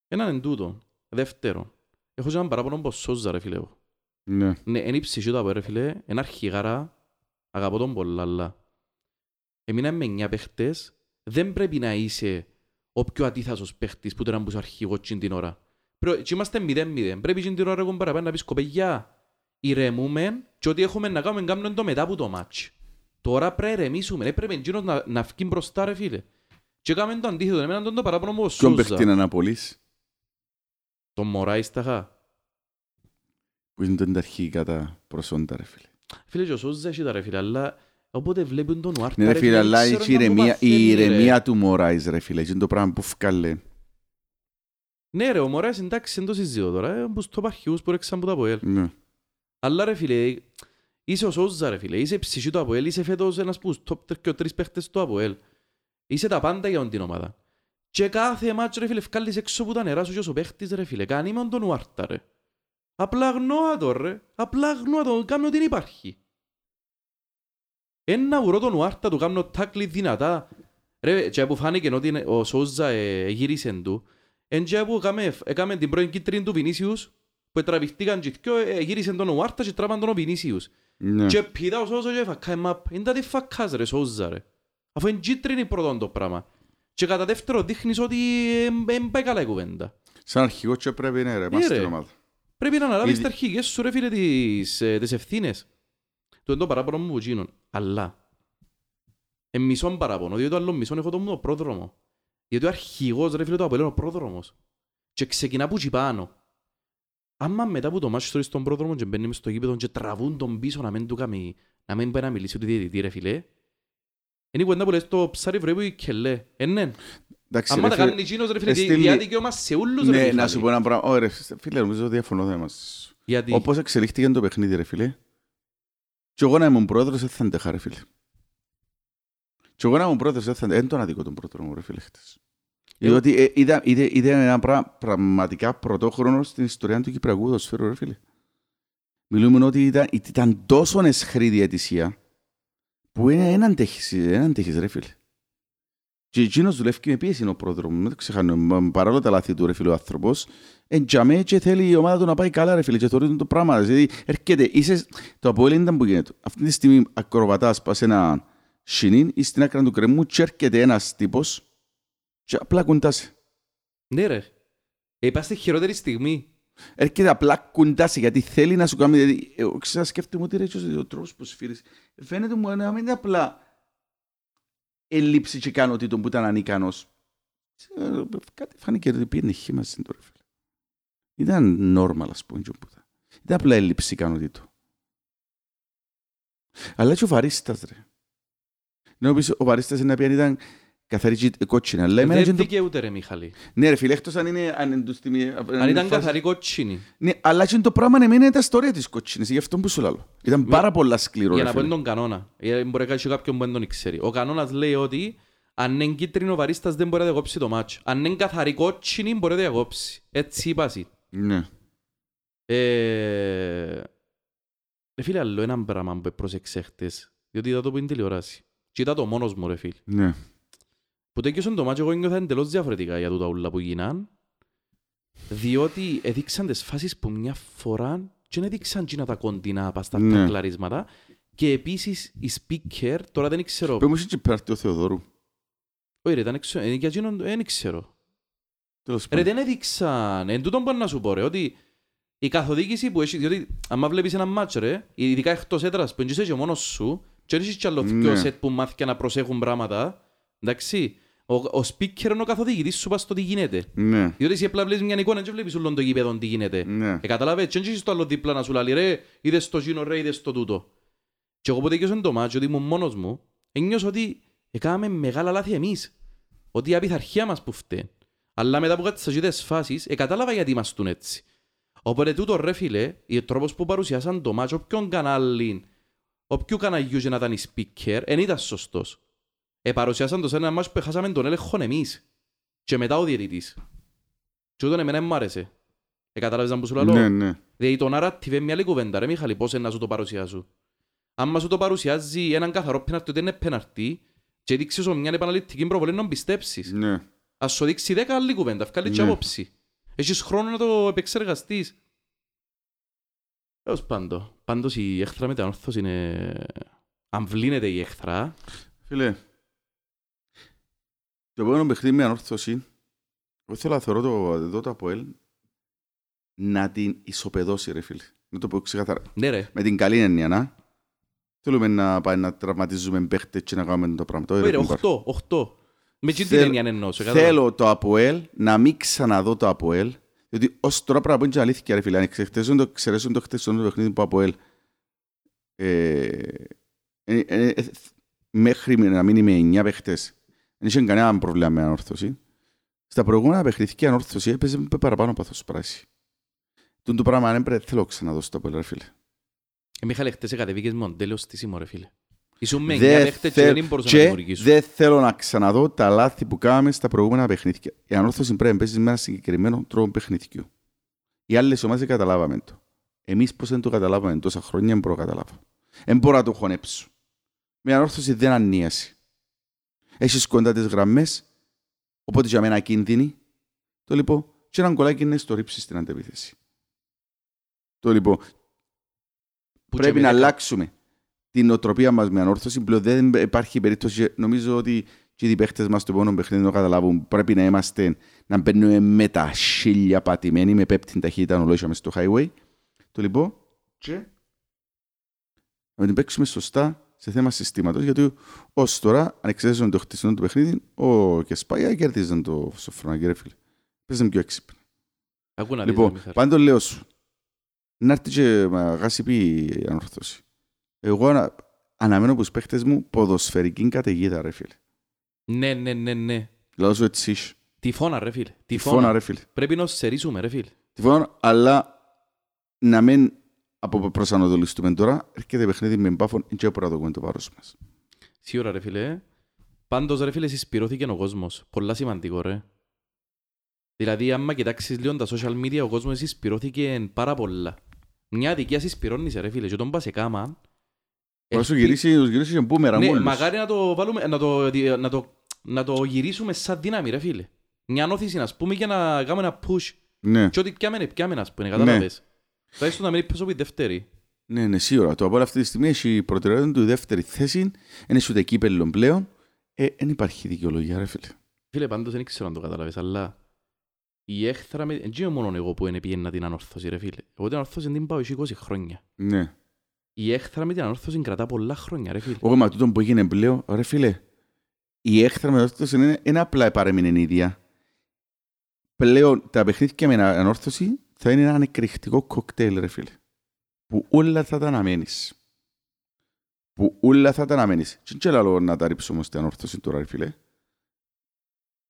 Έναν εν τούτο. Δεύτερο, έχω και έναν παράπονο από Σόζα ρε φίλε. εγώ. Ναι. Ναι, είναι η ψυχή του από ρε φίλε, είναι αρχηγάρα, αγαπώ τον πολλά, αλλά εμείνα με 9 παίχτες, δεν πρέπει να είσαι ο πιο αντίθασος παίχτης που τώρα μπούς αρχηγό τσιν την ώρα. Πρέ- Και είμαστε 0-0. Πρέπει τσιν την ώρα εγώ παραπάνω να πεις κοπέγια, ηρεμούμε και ό,τι έχουμε να κάνουμε κάνουμε το μετά από το μάτς. Τώρα πρέπει να ηρεμήσουμε, δεν πρέπει εκείνος να, να φύγει μπροστά ρε φίλε. Και κάνουμε το αντίθετο, εμένα τον το παράπονο μου ο Ποιον παίχτη Σόζα. είναι να απολύσει, Τον Μωράης τα χα. που είναι τα αρχικά τα προσόντα, ρε φίλε. Φίλε και ο Σόζα έχει τα ρε φίλε, αλλά όποτε βλέπουν τον Ουάρτα Ναι, ρε φίλε, δεν αλλά ξέρω έχει να μου ηρεμία- παθαίνει, η ρε. ηρεμία του Μωράης, ρε φίλε. Είναι το πράγμα που φκάλε. Ναι ρε, ο Μωράης εντάξει δεν το συζητώ τώρα, ε, που στο αρχιούς που ρέξαν που τα ΑΠΟΕΛ. Ναι. Αλλά ρε φίλε, είσαι ο Σόζα ρε φίλε, είσαι η ψυχή του ΑΠΟΕΛ, είσαι φέτος ένας που top τρ- και ο τρεις παίχτες του ΑΠΟΕΛ. Είσαι τα πάντα για την ομάδα. Και κάθε μάτσο ρε φίλε, βγάλεις έξω που τα νερά σου και ως ο παίχτης ρε φίλε, κάνει με τον Ουάρτα ρε. Απλά γνώα το ρε, απλά γνώα το, κάνω ότι δεν υπάρχει. Ένα ουρώ τον Ουάρτα, του κάνω τάκλι δυνατά. Ρε, και που φάνηκε ότι είναι- ο Σόζα ε, γύρισε του, εν και που έκαμε, έκαμε την πρώην κίτρινη του Βινίσιους, που τραβηχτήκαν και δυο, ε, γύρισε τον Ουάρτα και τράβαν τον ο Βινίσιους. Ναι. Και πήδα ο Σόζα και φακάει μαπ. Είναι τα φακάς ρε Σόζα ρε. Αφού είναι κίτρινη πρώτον το πράγμα. Και κατά δεύτερο δείχνεις ότι δεν πάει καλά η κουβέντα. Σαν αρχηγό και πρέπει να ρε, Ναι, μας στην ρε. ομάδα. Πρέπει να αναλάβεις Ήδη- τα αρχικές σου ρε φίλε τις, ε, τις ευθύνες. Το είναι το παράπονο μου που γίνουν. Αλλά, εν μισόν παράπονο, διότι το άλλο μισόν έχω το μου το πρόδρομο. Γιατί ο αρχηγός ρε φίλε το απελέω ο πρόδρομος. Και ξεκινά που τσι πάνω. Άμα μετά που το μάτσο στρώνει στον πρόδρομο και μπαίνεις μες στο γήπεδο και τραβούν τον πίσω να μην του κάνει, να μην πάει να μιλήσει του διαιτητή ρε φίλε. Είναι η κουβέντα που λες το ψάρι βρε που η κελέ. Ε, ναι. Εντάξει, Άμα ρε τα φίλε, κάνει εκείνος ρε φίλε, εστίλει- διά δικαίωμα σε όλους ρε Ναι, φίλε. να σου πω ένα πράγμα. Ωρε, φίλε, νομίζω διαφωνώ δεν μας. Γιατί, Όπως εξελίχθηκε το παιχνίδι, ρε φίλε. Και εγώ να ήμουν πρόεδρος, δεν θα αντέχα, ρε φίλε. Και εγώ να ήμουν πρόεδρος, δεν θα αντέχα. Δεν τον αδικό τον πρώτο μου, ρε φίλε, χτες. Εγώ- Διότι ε, είδα, είδε, είδε ένα πράγμα πραγματικά πρωτόχρονο στην ιστορία του Κυπριακού ποδοσφαίρου, ρε φίλε. Μιλούμε ότι ήταν, ήταν τόσο εσχρή διαιτησία που είναι έναν αντέχεις, δεν αντέχεις, ρε φίλε. Και εκείνος δουλεύει και με πίεση είναι ο πρόεδρος μου, μην το ξεχάνω. Παρόλο τα λάθη του ρε φίλε ο άνθρωπος, εντιαμέ και θέλει η ομάδα του να πάει καλά ρε φίλε και θεωρεί το πράγμα. Δηλαδή έρχεται, είσαι, το Αποέλ ήταν που γίνεται. Αυτή τη στιγμή ακροβατάς πας σε ένα σινίν ή στην άκρα του κρεμού και έρχεται ένας τύπος και απλά κουντάσαι. Ναι ρε. Ε, Είπα στη χειρότερη στιγμή. Έρχεται απλά κοντά σε γιατί θέλει να σου κάνει. Δηλαδή, εγώ ξέρω, σκέφτομαι ότι ρε, ο τρόπος που σφύρεις. Φαίνεται μου να μην είναι απλά έλλειψη και ικανότητων που ήταν ανίκανος. Ε, Κάτι φάνηκε ότι πήγαινε χήμα στην τώρα. φίλε. Ήταν normal, ας πούμε. και όπου ήταν. Ήταν απλά έλλειψη ικανότητων. Αλλά και ο βαρίστας, ρε. Ναι, πεις, ο βαρίστας είναι να πει αν ήταν καθαρή και κότσινα. Αλλά εμένα και Δεν το- δικαιούται ρε Μιχαλή. Ναι ρε φίλε, εκτός αν είναι... Αν, είναι τους τιμή- Αν ήταν καθαρή κότσινη. Ναι, αλλά και το πράγμα εμένα ήταν στα ωραία της κότσινης, γι' αυτό που σου λέω. Ήταν πάρα πολλά σκληρό, Για ρε να πω φίλε. τον κανόνα. Ε, Μπορεί να κάνει κάποιον που δεν τον ξέρει. Ο κανόνας λέει ότι αν είναι κίτρινο βαρίστας δεν μπορεί να διακόψει το μάτσο. Αν είναι καθαρή κότσινη μπορεί να διακόψει. Έτσι είπα εσύ. Ναι. Ε... Ρε φίλε, άλλο ένα πράγμα που πρόσεξε χτες. Διότι είδα το που είναι τηλεόραση. Και είδα το μόνος μου ρε φίλε. Ναι. Που τέκειωσαν το μάτσο εγώ νιώθα εντελώς διαφορετικά για τούτα ούλα που γίναν. Διότι έδειξαν τις φάσεις που μια φορά και δεν έδειξαν και τα κοντινά πας στα Ναι. τακλαρίσματα. Και επίσης η speaker, τώρα δεν ξέρω. Πες μου εσύ και πέρατε ο Θεοδόρου. Όχι ρε, ήταν εξω... ε, για εκείνον δεν ξέρω. Τέλος Ρε, πάντων. δεν έδειξαν. Εν τούτον μπορώ να σου πω ρε, ότι η καθοδήγηση που έχει, διότι άμα βλέπεις ένα μάτσο ρε, ειδικά εκτός έδρας που είσαι και μόνος σου και δεν έχεις κι άλλο Ναι. δυο σετ που μάθηκε να προσέχουν πράγματα, εντάξει, ο, ο speaker είναι ο καθοδηγητής σου πας στο τι γίνεται. Ναι. Διότι εσύ απλά βλέπεις μια εικόνα και βλέπεις όλον το γήπεδο τι γίνεται. Ναι. Ε, καταλάβες, και δεν έχεις το άλλο δίπλα να σου λέει ρε, είδες το γίνο ρε, είδες το τούτο. Και εγώ που τελειώσαν το μάτσο, ότι ήμουν μόνος μου, ένιωσα ότι έκαναμε μεγάλα λάθη εμείς. Ότι η απειθαρχία μας που φταίει. Αλλά μετά που κάτσα και τις φάσεις, ε, κατάλαβα γιατί ήμαστούν έτσι. Οπότε τούτο ρε φίλε, ο τρόπος που παρουσιάσαν το μάτσο, όποιον κανάλι, όποιο καναλιού και να ήταν η speaker, δεν ήταν σωστός. Ε, παρουσιάσαν το σε ένα μάτσο που χάσαμε τον έλεγχο εμείς. Και μετά ο διαιτητής. Και ούτως εμένα δεν μ' άρεσε. Ε, κατάλαβες να που σου λέω. Ναι, ναι. Δηλαδή το narrative είναι μια άλλη κουβέντα, ρε Μιχαλή, πώς είναι να σου το παρουσιάσουν. Αν σου το παρουσιάζει έναν καθαρό πέναρτι ότι είναι πέναρτι και δείξει σου μια επαναληπτική προβολή να πιστέψεις. Ναι. Ας σου δείξει δέκα άλλη κουβέντα, βγάλει και Ναι. άποψη. Έχεις χρόνο να το επεξεργαστείς. Έως πάντο. Πάντως η έχθρα μετανόρθωση είναι... Αν βλύνεται η έχθρα, Φίλε, το επόμενο παιχνίδι με ανόρθωση, εγώ θέλω να θεωρώ το, εδώ το ΑΠΟΕΛ να την ισοπεδώσει, ρε φίλε. Να το πω ξεκάθαρα. ναι ρε. Με την καλή έννοια, να. Θέλουμε να πάει να τραυματίζουμε παίχτες και να κάνουμε το πράγμα. Το Όχι ρε, έχουμε πάρει. οχτώ, οχτώ. Με τι την Θέλω- έννοια εννοώ, σε κατάλαβα. Θέλω το ΑΠΟΕΛ να μην ξαναδώ το ΑΠΟΕΛ. Διότι ως τώρα πρέπει να πω είναι και αλήθεια, ρε φίλε. Αν εξαιρέσουν το, εξαιρέσουν το χτεσόν το παιχνίδι που ΑΠΟΕΛ ε, ε, ε, ε, μέχρι να μείνει με 9 παίχτες δεν είχε κανένα πρόβλημα με ανόρθωση. Στα προηγούμενα παιχνίδια η ανόρθωση έπαιζε με παραπάνω πάθος πράσι. Τον το πράγμα δεν πρέπει θέλω ξαναδώ στο ΑΠΟΕΛ, ρε φίλε. Ε, Μιχάλη, χτες κατεβήκες μοντέλος στήσιμο ρε φίλε. Ήσουν με Δεν εννιά παίχτες και θέλ- δεν μπορούσαν να Και δημιουργήσουν. δεν θέλω να ξαναδώ τα λάθη που κάναμε στα προηγούμενα παιχνίδια. Η ανόρθωση πρέπει να παίζεις με ένα συγκεκριμένο τρόπο παιχνιδιού. Οι άλλες ομάδες δεν καταλάβαμε το. Εμείς πώς δεν το καταλάβαμε τόσα χρόνια, δεν μπορώ να καταλάβω. Δεν μπορώ να το χωνέψω. Με ανόρθωση δεν ανίαση. Έχεις κοντά τις γραμμές, οπότε για μένα κίνδυνη. Το λοιπόν, και έναν κολλάκι είναι στο ρίψη στην αντεπίθεση. Το λοιπόν, Που πρέπει και να με- αλλάξουμε την οτροπία μας με ανόρθωση. Πλέον δεν υπάρχει περίπτωση. Νομίζω ότι και οι παίχτες μας στο επόμενο παιχνίδι να καταλάβουν. Πρέπει να είμαστε να μπαίνουμε με τα χίλια πατημένοι, με πέπτην ταχύτητα ολόισα μες στο highway. Το λοιπόν, και; να την παίξουμε σωστά σε θέμα συστήματος. Γιατί ω τώρα, αν εξαιρέσουν το χτισμένο του παιχνίδι, ο Κεσπάγια κέρδιζαν το σοφρονάκι, ρε φίλε. Παίζαν πιο έξυπνα. Ακού να δεις, ρε Λοιπόν, Μιχάλη. πάντων λέω σου. Να έρθει και να γάσει πει η ανορθώση. Εγώ ανα, αναμένω από τους παίχτες μου ποδοσφαιρική καταιγίδα, ρε φίλε. Ναι, ναι, ναι, ναι. Λέω σου έτσι είσαι. Τυφώνα ρε φίλε. Τυφώνα, Τυφώνα. ρε φίλε. Πρέπει να σερίσουμε ρε φίλε. Τυφώνα, αλλά να μην από προσανατολιστούμε τώρα, έρχεται παιχνίδι με μπάφων και μπορούμε να το πούμε το βάρος μας. Σίγουρα ρε φίλε. Πάντως ρε φίλε συσπηρώθηκε ο κόσμος. Πολλά σημαντικό ρε. Δηλαδή άμα κοιτάξεις λίγο τα social media ο κόσμος συσπηρώθηκε πάρα πολλά. Μια αδικία συσπηρώνησε ρε φίλε και τον πας σε κάμα. Μπορεί να σου ελπι- γυρίσει, να σου γυρίσει και μπούμερα Ναι, μόλις. μακάρι να το, βάλουμε, να, το, να, το, να το γυρίσουμε σαν δύναμη ρε φίλε. Μια όθηση να πούμε για να κάνουμε ένα push. Ναι, Και ό,τι πιάμενε, πιάμενε ας πούμε, κατάλαβες. Τουλάχιστον να μην πέσω από τη δεύτερη. ναι, ναι, σίγουρα. Το από αυτή τη στιγμή έχει προτεραιότητα του η δεύτερη θέση, είναι σου κύπελλο πλέον. Ε, δεν υπάρχει δικαιολογία, ρε φίλε. Φίλε, πάντως δεν ξέρω αν το καταλάβεις, αλλά η έχθρα με... Δεν είναι μόνο εγώ που είναι πιένα την ανόρθωση ρε φίλε. Εγώ την ανόρθωση την πάω 20 χρόνια. Ναι. Η έχθρα με την ανόρθωση κρατά πολλά χρόνια ρε φίλε. Όχι, μα τούτο που έγινε πλέον, ρε φίλε, η έχθρα με ανόρθωση είναι, είναι απλά παρέμεινε η ίδια. Πλέον τα παιχνίδια με ανόρθωση θα είναι ένα εκρηκτικό κοκτέιλ, ρε φίλε. Που όλα θα τα αναμένεις. Που όλα θα τα αναμένεις. Τι είναι άλλο να τα ρίψουμε στην ανόρθωση τώρα, ρε φίλε.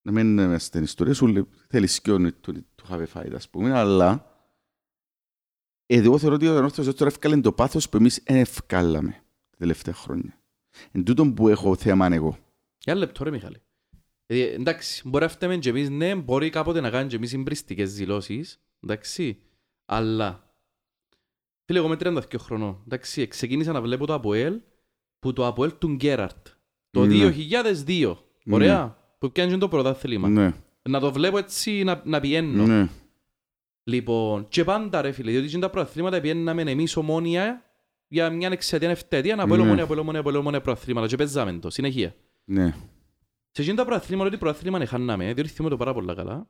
Να μην είμαι στην ιστορία σου, θέλεις σκιόνι του, του have fight, ας πούμε, αλλά εγώ θεωρώ ότι ο ανόρθωσης τώρα έφκαλε το πάθος που εμείς δεν ευκάλαμε τα τελευταία χρόνια. Εν τούτον που έχω θέμα εγώ. Για ένα λεπτό ρε Μιχάλη. Ε, εντάξει, μπορεί να φταίμε και εμείς, ναι, μπορεί κάποτε να κάνουμε και εμείς συμπριστικές δηλώσεις, εντάξει, αλλά... Φίλε, εγώ με 32 χρονών, εντάξει, ξεκίνησα να βλέπω το ΑΠΟΕΛ, που το ΑΠΟΕΛ του Γκέραρτ, το Ναι. 2002, ωραία, που πιάνει το πρωτάθλημα. Ναι, Να το βλέπω έτσι να, να πιένω. ναι. Λοιπόν, και πάντα ρε φίλε, διότι και τα προαθλήματα πιέναμε εμείς ομόνια για μια εξαιτία ευτέτεια να πω Ναι. ομόνια, πω ομόνια, πω ομόνια προαθλήματα και παίζαμε το, συνεχεία. Ναι. Σε εκείνα τα προαθλήματα, ότι προαθλήμα χάναμε, διότι θυμώ το πάρα πολλά καλά,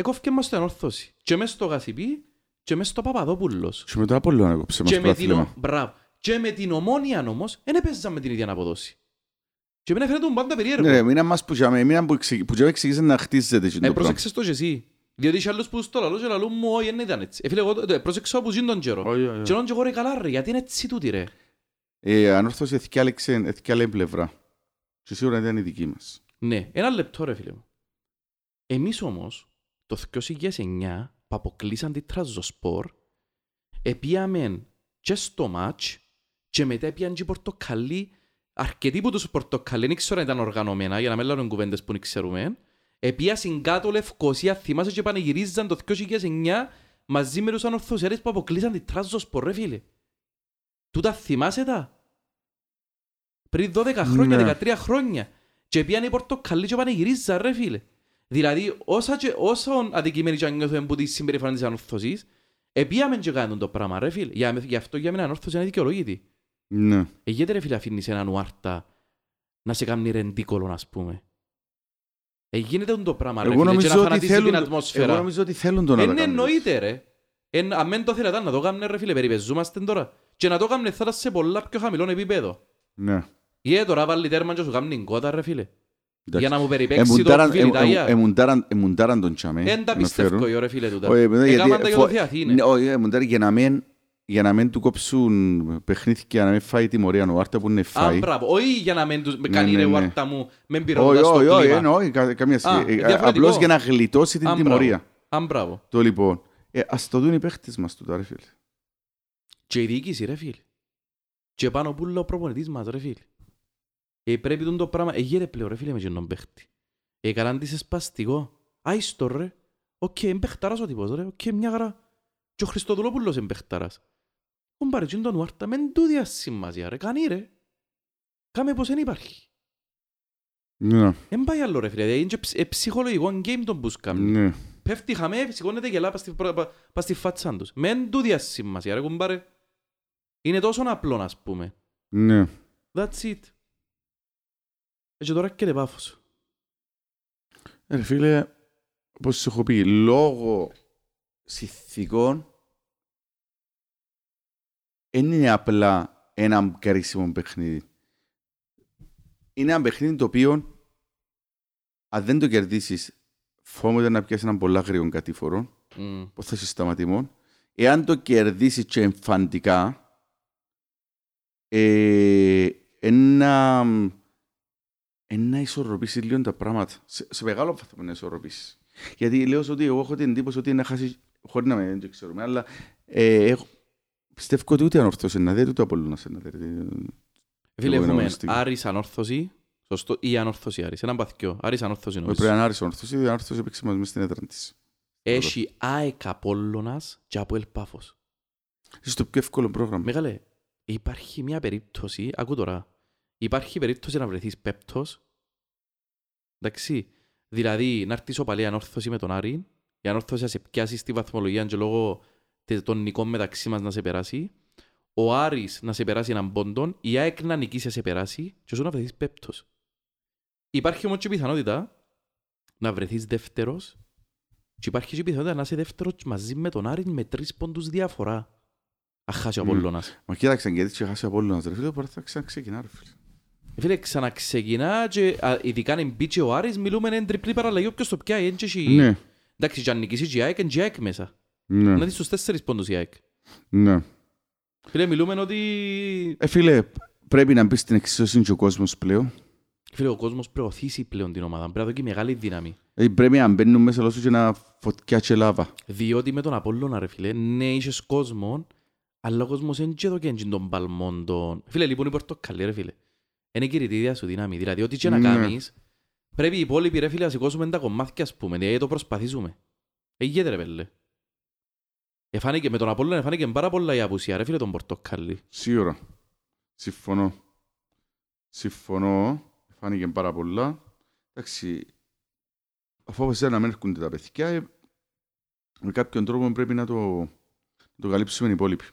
έκοφηκε μας το ενόρθωση. Και μες στο Γασιπί και μες στο Παπαδόπουλος. Και μετά από λίγο έκοψε μας Και με, την, πρόθλημα. ο- μπράβο. και με την ομόνια όμως, δεν έπαιζαμε την ίδια αποδόση. Και εμένα φαίνεται μου πάντα περίεργο. Ναι, ρε, μείναν μας που τζάμε, μείναν που εξηγ- που τζάμε εξηγήσε να χτίζεται εκείνο Ε, το πράγμα. πρόσεξες το και εσύ. Διότι είχε άλλους που στο λαλό και λαλούν μου, όχι, δεν ήταν έτσι. Ε, φίλε, εγώ το- ε, πρόσεξα από ζήν τον καιρό. Όχι, όχι. Και λέω και εγώ ρε καλά ρε, γιατί είναι έτσι τούτη ρε. Ε, ανόρθωση εθικάλεξε, εθικάλε πλευρά. Και σίγουρα ήταν η δική μας. Ναι, ένα λεπτό ρε φίλε μου. Εμείς όμως, το 2009, που αποκλείσαν την Τραζοσπορ, επίαμε και στο μάτς και μετά επίαν και οι Πορτοκαλί, αρκετοί που τους Πορτοκαλί δεν ξέρω αν ήταν οργανωμένα, για να μην λένε κουβέντες που δεν ξέρουμε, επίασαν κάτω Λευκοσία, θυμάσαι και πανηγυρίζαν το 2009 μαζί με τους ανορθωσιάρες που αποκλείσαν την Τραζοσπορ ρε φίλε. Τούτα θυμάσαι τα; Πριν 12 χρόνια, Ναι. 13 χρόνια. Και πήγαν οι Πορτοκαλί και πανηγυρίζαν ρε φίλε. Δηλαδή, όσα και, όσο αντικείμενοι και αν νιώθουμε που τη συμπεριφορά της ανόρθωσης, επίαμε και κάνουν το πράγμα ρε φίλε. Για, γι' αυτό για μένα ανόρθωση είναι δικαιολογήτη. Ναι. Ε, γιατί ρε φίλε αφήνεις έναν ουάρτα να σε κάνει ρεντίκολο, ας πούμε. Ε, γίνεται το πράγμα ρε Εγώ φίλε και να νομίζω ότι φανατίζεις θέλουν, την εγώ ατμόσφαιρα. νομίζω ότι θέλουν το να τα Είναι κάνουν. εννοείται ρε. Εν, αν δεν το θέλετε να το κάνουν ρε φίλε, περιπεζούμαστε τώρα. Και να το κάνουν θα ήταν σε πολλά πιο χαμηλό επίπεδο. Ναι. Ή τώρα βάλει τέρμα και σου κάνουν κότα ρε φίλε. Εντάξει. Για να μου περιπέξει το Εμουντάραν- φιλιτάγια. εμ- εμουντάραν- Εμουντάραν τον τσάμε. Εν τα να φέρουν. πιστεύω ρε φίλε τούτα. Όχι, μετά, Έκαναν τα γιατί για φο- το Θεαθήνε. Ναι, όχι, εμουντάραν για να μην- για να μην του κόψουν παιχνίδια και να μην φάει τιμωρία ο Άρτα που είναι Α, φάει. μπράβο. Όχι για να μην τους με Ναι, κάνει ναι, ρε ναι. βάρτα μου, με Όχι, πυρώντας το όχι, όχι, κλίμα. εννοώ, κα- καμία Α, σχέση. Ε, διαφορετικό. Απλώς για να γλιτώσει την Α, μπράβο. τιμωρία. Α, μπράβο. Το λοιπόν. Ε, ας το δουν οι παίχτες μας τούτα, ρε φίλε. Και η διοίκηση ρε φίλε. Και πάνω που λέει ο προπονητής μας ρε φίλε. Ε, πρέπει τον το πράγμα, ε, γύρε πλέον ρε φίλε με τον παίχτη. Ε, καράν της σπαστικό. Άιστο ρε. Οκ, είναι παιχταράς ο τύπος ρε. Οκ, μια χαρά. Και ο Χριστοδουλόπουλος είναι παιχταράς. Ο Μπαρετζίν τον Ουάρτα, μεν του διασημασία ρε. Κάνει ρε. Κάμε πως δεν υπάρχει. Ναι, Δεν πάει άλλο ρε φίλε. Δηλαδή, Είναι και ψ- ε, ψυχολογικό game τον που σκάμει. ναι. Πέφτει χαμέ, σηκώνεται γελά πας στη, πα- πα- πας στη φάτσα τους. Μεν του διασημασία ρε κουμπάρε. Είναι τόσο απλό να πούμε. Ναι. That's it. Ε, Και τώρα έρχεται πάφος. Ε, Ρε φίλε, όπως σου έχω πει, λόγω συνθηκών δεν είναι απλά ένα καρίσιμο παιχνίδι. Είναι ένα παιχνίδι το οποίο αν δεν το κερδίσεις φοβάμαι να πιάσεις έναν πολλά γρήγορο κατήφορο Mm. που θα είσαι σταματημόν. Εάν το κερδίσεις και εμφαντικά ε, ένα, ένα ισορροπήσεις λίγο τα πράγματα. Σε, σε μεγάλο βαθμό να ισορροπήσεις. Γιατί λέω ότι εγώ έχω την εντύπωση ότι να χάσεις, χωρίς να με δεν το ξέρουμε, αλλά ε, έχω, πιστεύω ότι ούτε ανορθώσει να δει, ούτε Απολλώνας να δει. Φίλε, Εγώ έχουμε αγωνιστική. Άρης ανόρθωση, σωστό, ή ανόρθωση Άρης, έναν παθηκιό. Άρης ανόρθωση Πρέπει νομίζω. να άρεσε ανορθώσει, η ανορθώσει έπαιξε μας μες στην έδρα της. Έχει ΑΕΚ Απόλλωνας και Αποέλ Πάφος. Είσαι το πιο εύκολο πρόγραμμα. Μεγάλε, υπάρχει μια περίπτωση, ακού τώρα, υπάρχει περίπτωση να βρεθείς πέπτος, εντάξει, δηλαδή να έρθεις οπαλή ανόρθωση με τον Άρη, η ανόρθωση να σε πιάσει στη βαθμολογία και λόγω τε- των νικών μεταξύ μας να σε περάσει, ο Άρης να σε περάσει έναν πόντον, η ΑΕΚ να νικήσει να σε περάσει και όσο να βρεθείς πέπτος. Υπάρχει όμως και η πιθανότητα να βρεθείς δεύτερος Και υπάρχει και η πιθανότητα να είσαι δεύτερος μαζί με τον Άρη με τρεις πόντους διαφορά. Αχάσει ο Μμ. Απόλλωνας. Μα κοίταξε, γιατί είχε χάσει ο Απόλλωνας, ρε φίλε, μπορεί να ξαναξεκινά, ρε φίλε. Ε, Φίλε, ξαναξεκινά και α, ειδικά αν μπει και ο Άρης, μιλούμε εν τριπλή παραλλαγή, όποιος το πιάει, εν και έχει- Ναι, Εντάξει, και αν νικήσει και η ΑΕΚ, είναι και η ΑΕΚ μέσα. ναι, Να δεις στους τέσσερις πόντους η ΑΕΚ. ναι. Φίλε, μιλούμε ότι... Ε, φίλε, πρέπει να μπει στην εξίσωση και ο κόσμος πλέον. Φίλε, ο κόσμος προωθήσει πλέον την ομάδα. Πρέπει να δώσει μεγάλη δύναμη. Ε, πρέπει να μπαίνουν μέσα λόγω και να φωτιά και λάβα. Διότι με τον Απόλλωνα, ρε φίλε, ναι, είχες κόσμο, αλλά ο κόσμος δεν και εδώ και έτσι τον παλμόν τον... Φίλε, λοιπόν, η Πορτοκαλί, ρε φίλε. Είναι κηρυτήρια σου δύναμη. Δηλαδή, ό,τι και να Ναι. κάνεις, πρέπει οι υπόλοιποι, ρε φίλε, να σηκώσουμε τα κομμάτια, ας πούμε. Δηλαδή, το προσπαθήσουμε. Εγγύεται, ρε πέλε. Εφάνηκε, με τον Απόλλωνα εφάνηκε πάρα πολλά η απουσία, ρε φίλε, τον Πορτοκαλί. Σίγουρα. Συμφωνώ. Συμφωνώ. Φάνηκε πάρα πολλά. Εντάξει, αφού αποφασίσαν να μην έρχονται τα παιδιά, ε, με κάποιον τρόπο πρέπει να το, να το καλύψουμε οι υπόλοιποι.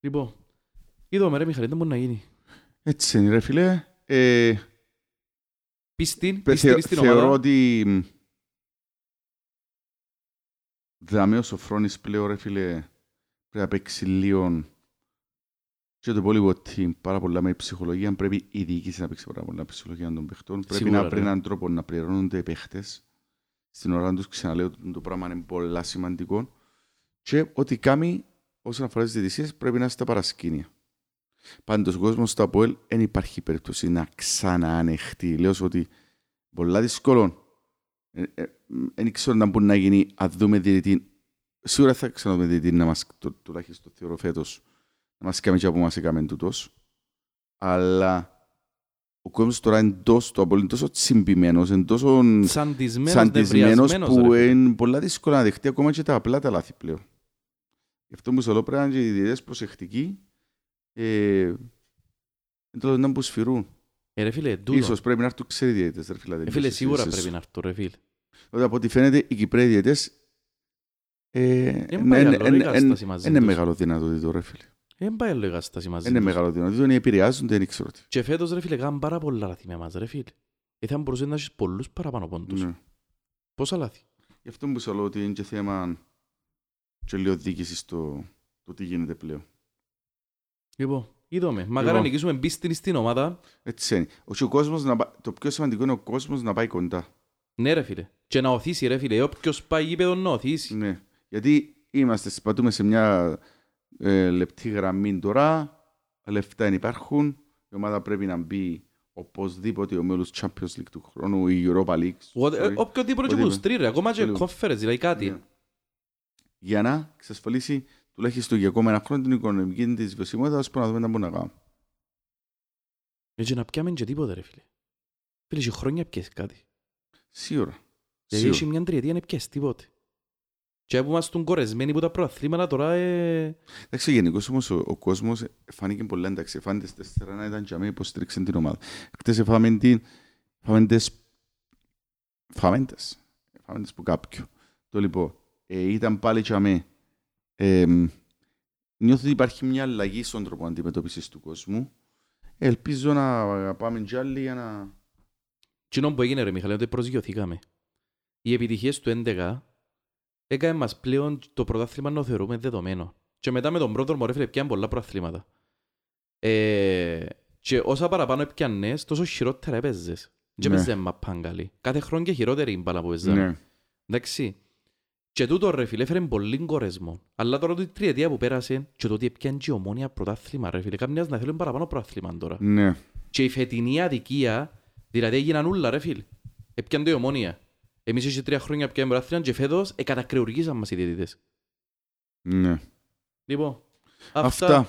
Λοιπόν, είδαμε, ρε Μιχαλή, δεν μπορεί να γίνει. Έτσι είναι, ρε φίλε. Ε, Πίστην, Θε- πίστην στην θεωρώ ομάδα. ότι μ, δάμε ο Σοφρόνης πλέον ρε φίλε πρέπει να παίξει λίγο και το υπόλοιπο team πάρα πολλά με ψυχολογία πρέπει η διοίκηση να παίξει πάρα πολλά με ψυχολογία των παιχτών πρέπει Σίγουρα, να ρε. βρει έναν τρόπο να πληρώνονται οι παίχτες στην ώρα τους ξαναλέω ότι το πράγμα είναι πολλά σημαντικό και ότι κάνει όσον αφορά τις διαιτησίες πρέπει να είναι στα παρασκήνια Πάντως ο κόσμος στο ΑΠΟΕΛ δεν υπάρχει περίπτωση να ξαναανεχτεί. Λέω σου ότι πολλά δύσκολο. Δεν ξέρω να μπορεί να γίνει αν δούμε διαιτητή. Σίγουρα θα ξαναδούμε διαιτητή να μας, το, τουλάχιστον θεωρώ φέτος, να μας κάνει και από μας έκαμε τούτος. Αλλά ο κόσμος τώρα είναι τόσο, το ΑΠΟΕΛ είναι τόσο τσιμπημένος, είναι τόσο Σαντισμένος, σαντισμένος νευριασμένος, που ρε φίλε. είναι πολλά δύσκολα να δεχτεί ακόμα και τα απλά τα λάθη πλέον. Γι' αυτό μου λέω πρέπει να είναι και οι διαιτητές προσεκτικοί ε, εντός να που σφυρούν. Ε, ρε φίλε, τούτο. Ίσως πρέπει να έρθουν ξέρει διαιτητές, ρε φίλε. Ε, φίλε, σίγουρα πρέπει να έρθω, ρε φίλε. Ότι από ό,τι φαίνεται οι Κυπρέοι διαιτητές ε, Δεν πάει άλλο, ρε, η κατάσταση μαζί είναι τους. μεγάλο δυνατότητα, ρε φίλε. Δεν πάει άλλο η κατάσταση μαζί Είναι τους. μεγάλο δυνατότητα, είναι επηρεάζονται, δεν ξέρω τι. Και φέτος, ρε φίλε, κάνουν πάρα πολλά λάθη με εμάς, ρε φίλε. Ε, θα μπορούσε να έχεις πολλούς παραπάνω πόντους. Ναι. Πόσα λάθη. Γι' αυτό που σου λέω ότι είναι και θέμα και λίγο διοίκηση στο το τι γίνεται πλέον. Λοιπόν, είδαμε. Μακάρι να Λοιπόν. νικήσουμε πίστην στην ομάδα. Έτσι είναι. Όχι, ο κόσμος να, πα- το πιο σημαντικό είναι ο κόσμος να πάει κοντά. Ναι, ρε φίλε. Και να οθήσει, ρε φίλε. Όποιος πάει γήπεδο να οθήσει. Ναι. Γιατί είμαστε, πατούμε σε μια ε, λεπτή γραμμή τώρα, λεφτά δεν υπάρχουν, η ομάδα πρέπει να μπει οπωσδήποτε ο μέλος Champions League του χρόνου, η Europa League. What- ε, sorry. Οποιοδήποτε και Ό,τι από τους είπε. τρεις, ρε. Ακόμα και Λίγο. κόφερες, δηλαδή κάτι. Ναι. Για να εξασφαλίσει τουλάχιστον για ακόμα ένα χρόνο την οικονομική της βιωσιμότητα, ώστε να δούμε να μπορούμε να κάνουμε. Έτσι να πιάμε και τίποτα, ρε φίλε. Φίλε, και χρόνια πιες κάτι. Σίγουρα. Δηλαδή, έχει Σίγουρα. μια τριετία να πιες τίποτε. Και που είμαστε κορεσμένοι που τα προαθλήματα τώρα, ε... Εντάξει, γενικώ όμως ο, ο κόσμος φάνηκε πολύ εντάξει. Φάνηκε στι 4 να ήταν για μένα υποστήριξε την ομάδα. Χτες φάμε την. Φάμε τις... Φάμε τις. Φάμε τις που κάποιο. Το λοιπόν, ε, ήταν πάλι για μένα. Ε, νιώθω ότι υπάρχει μια αλλαγή στον τρόπο αντιμετώπισης του κόσμου. Ελπίζω να πάμε κι άλλοι για να. Κοινό που έγινε ρε Μιχαλή, ότι προσγειωθήκαμε. Οι επιτυχίες του 11 έκανε μας πλέον το πρωτάθλημα να το θεωρούμε δεδομένο. Και μετά με τον πρώτο μωρέ φίλε πιάνε πολλά πρωταθλήματα. Ε, και όσα παραπάνω έπιανες, τόσο χειρότερα έπαιζες. Και Ναι. έπαιζε μαπάν καλή. Κάθε χρόνο και χειρότερη η μπάλα που παίζαμε. Ναι. Εντάξει. Και τούτο ρε φίλε έφερε πολύ κορεσμό. Αλλά τώρα η τριετία που πέρασε και το ότι έπιανε και η ομόνια πρωτάθλημα ρε φίλε. Καμιά να θέλουν παραπάνω πρωτάθλημα τώρα. Ναι. Και η φετινή αδικία, δηλαδή έγιναν ούλα ρε φίλ. Έπιαν το η ομόνια. Εμείς είχε τρία χρόνια πιάνε πρωτάθλημα και φέτος εκατακρεουργήσαν μας οι διαιτητές. ναι. Λοιπόν, Αυτά.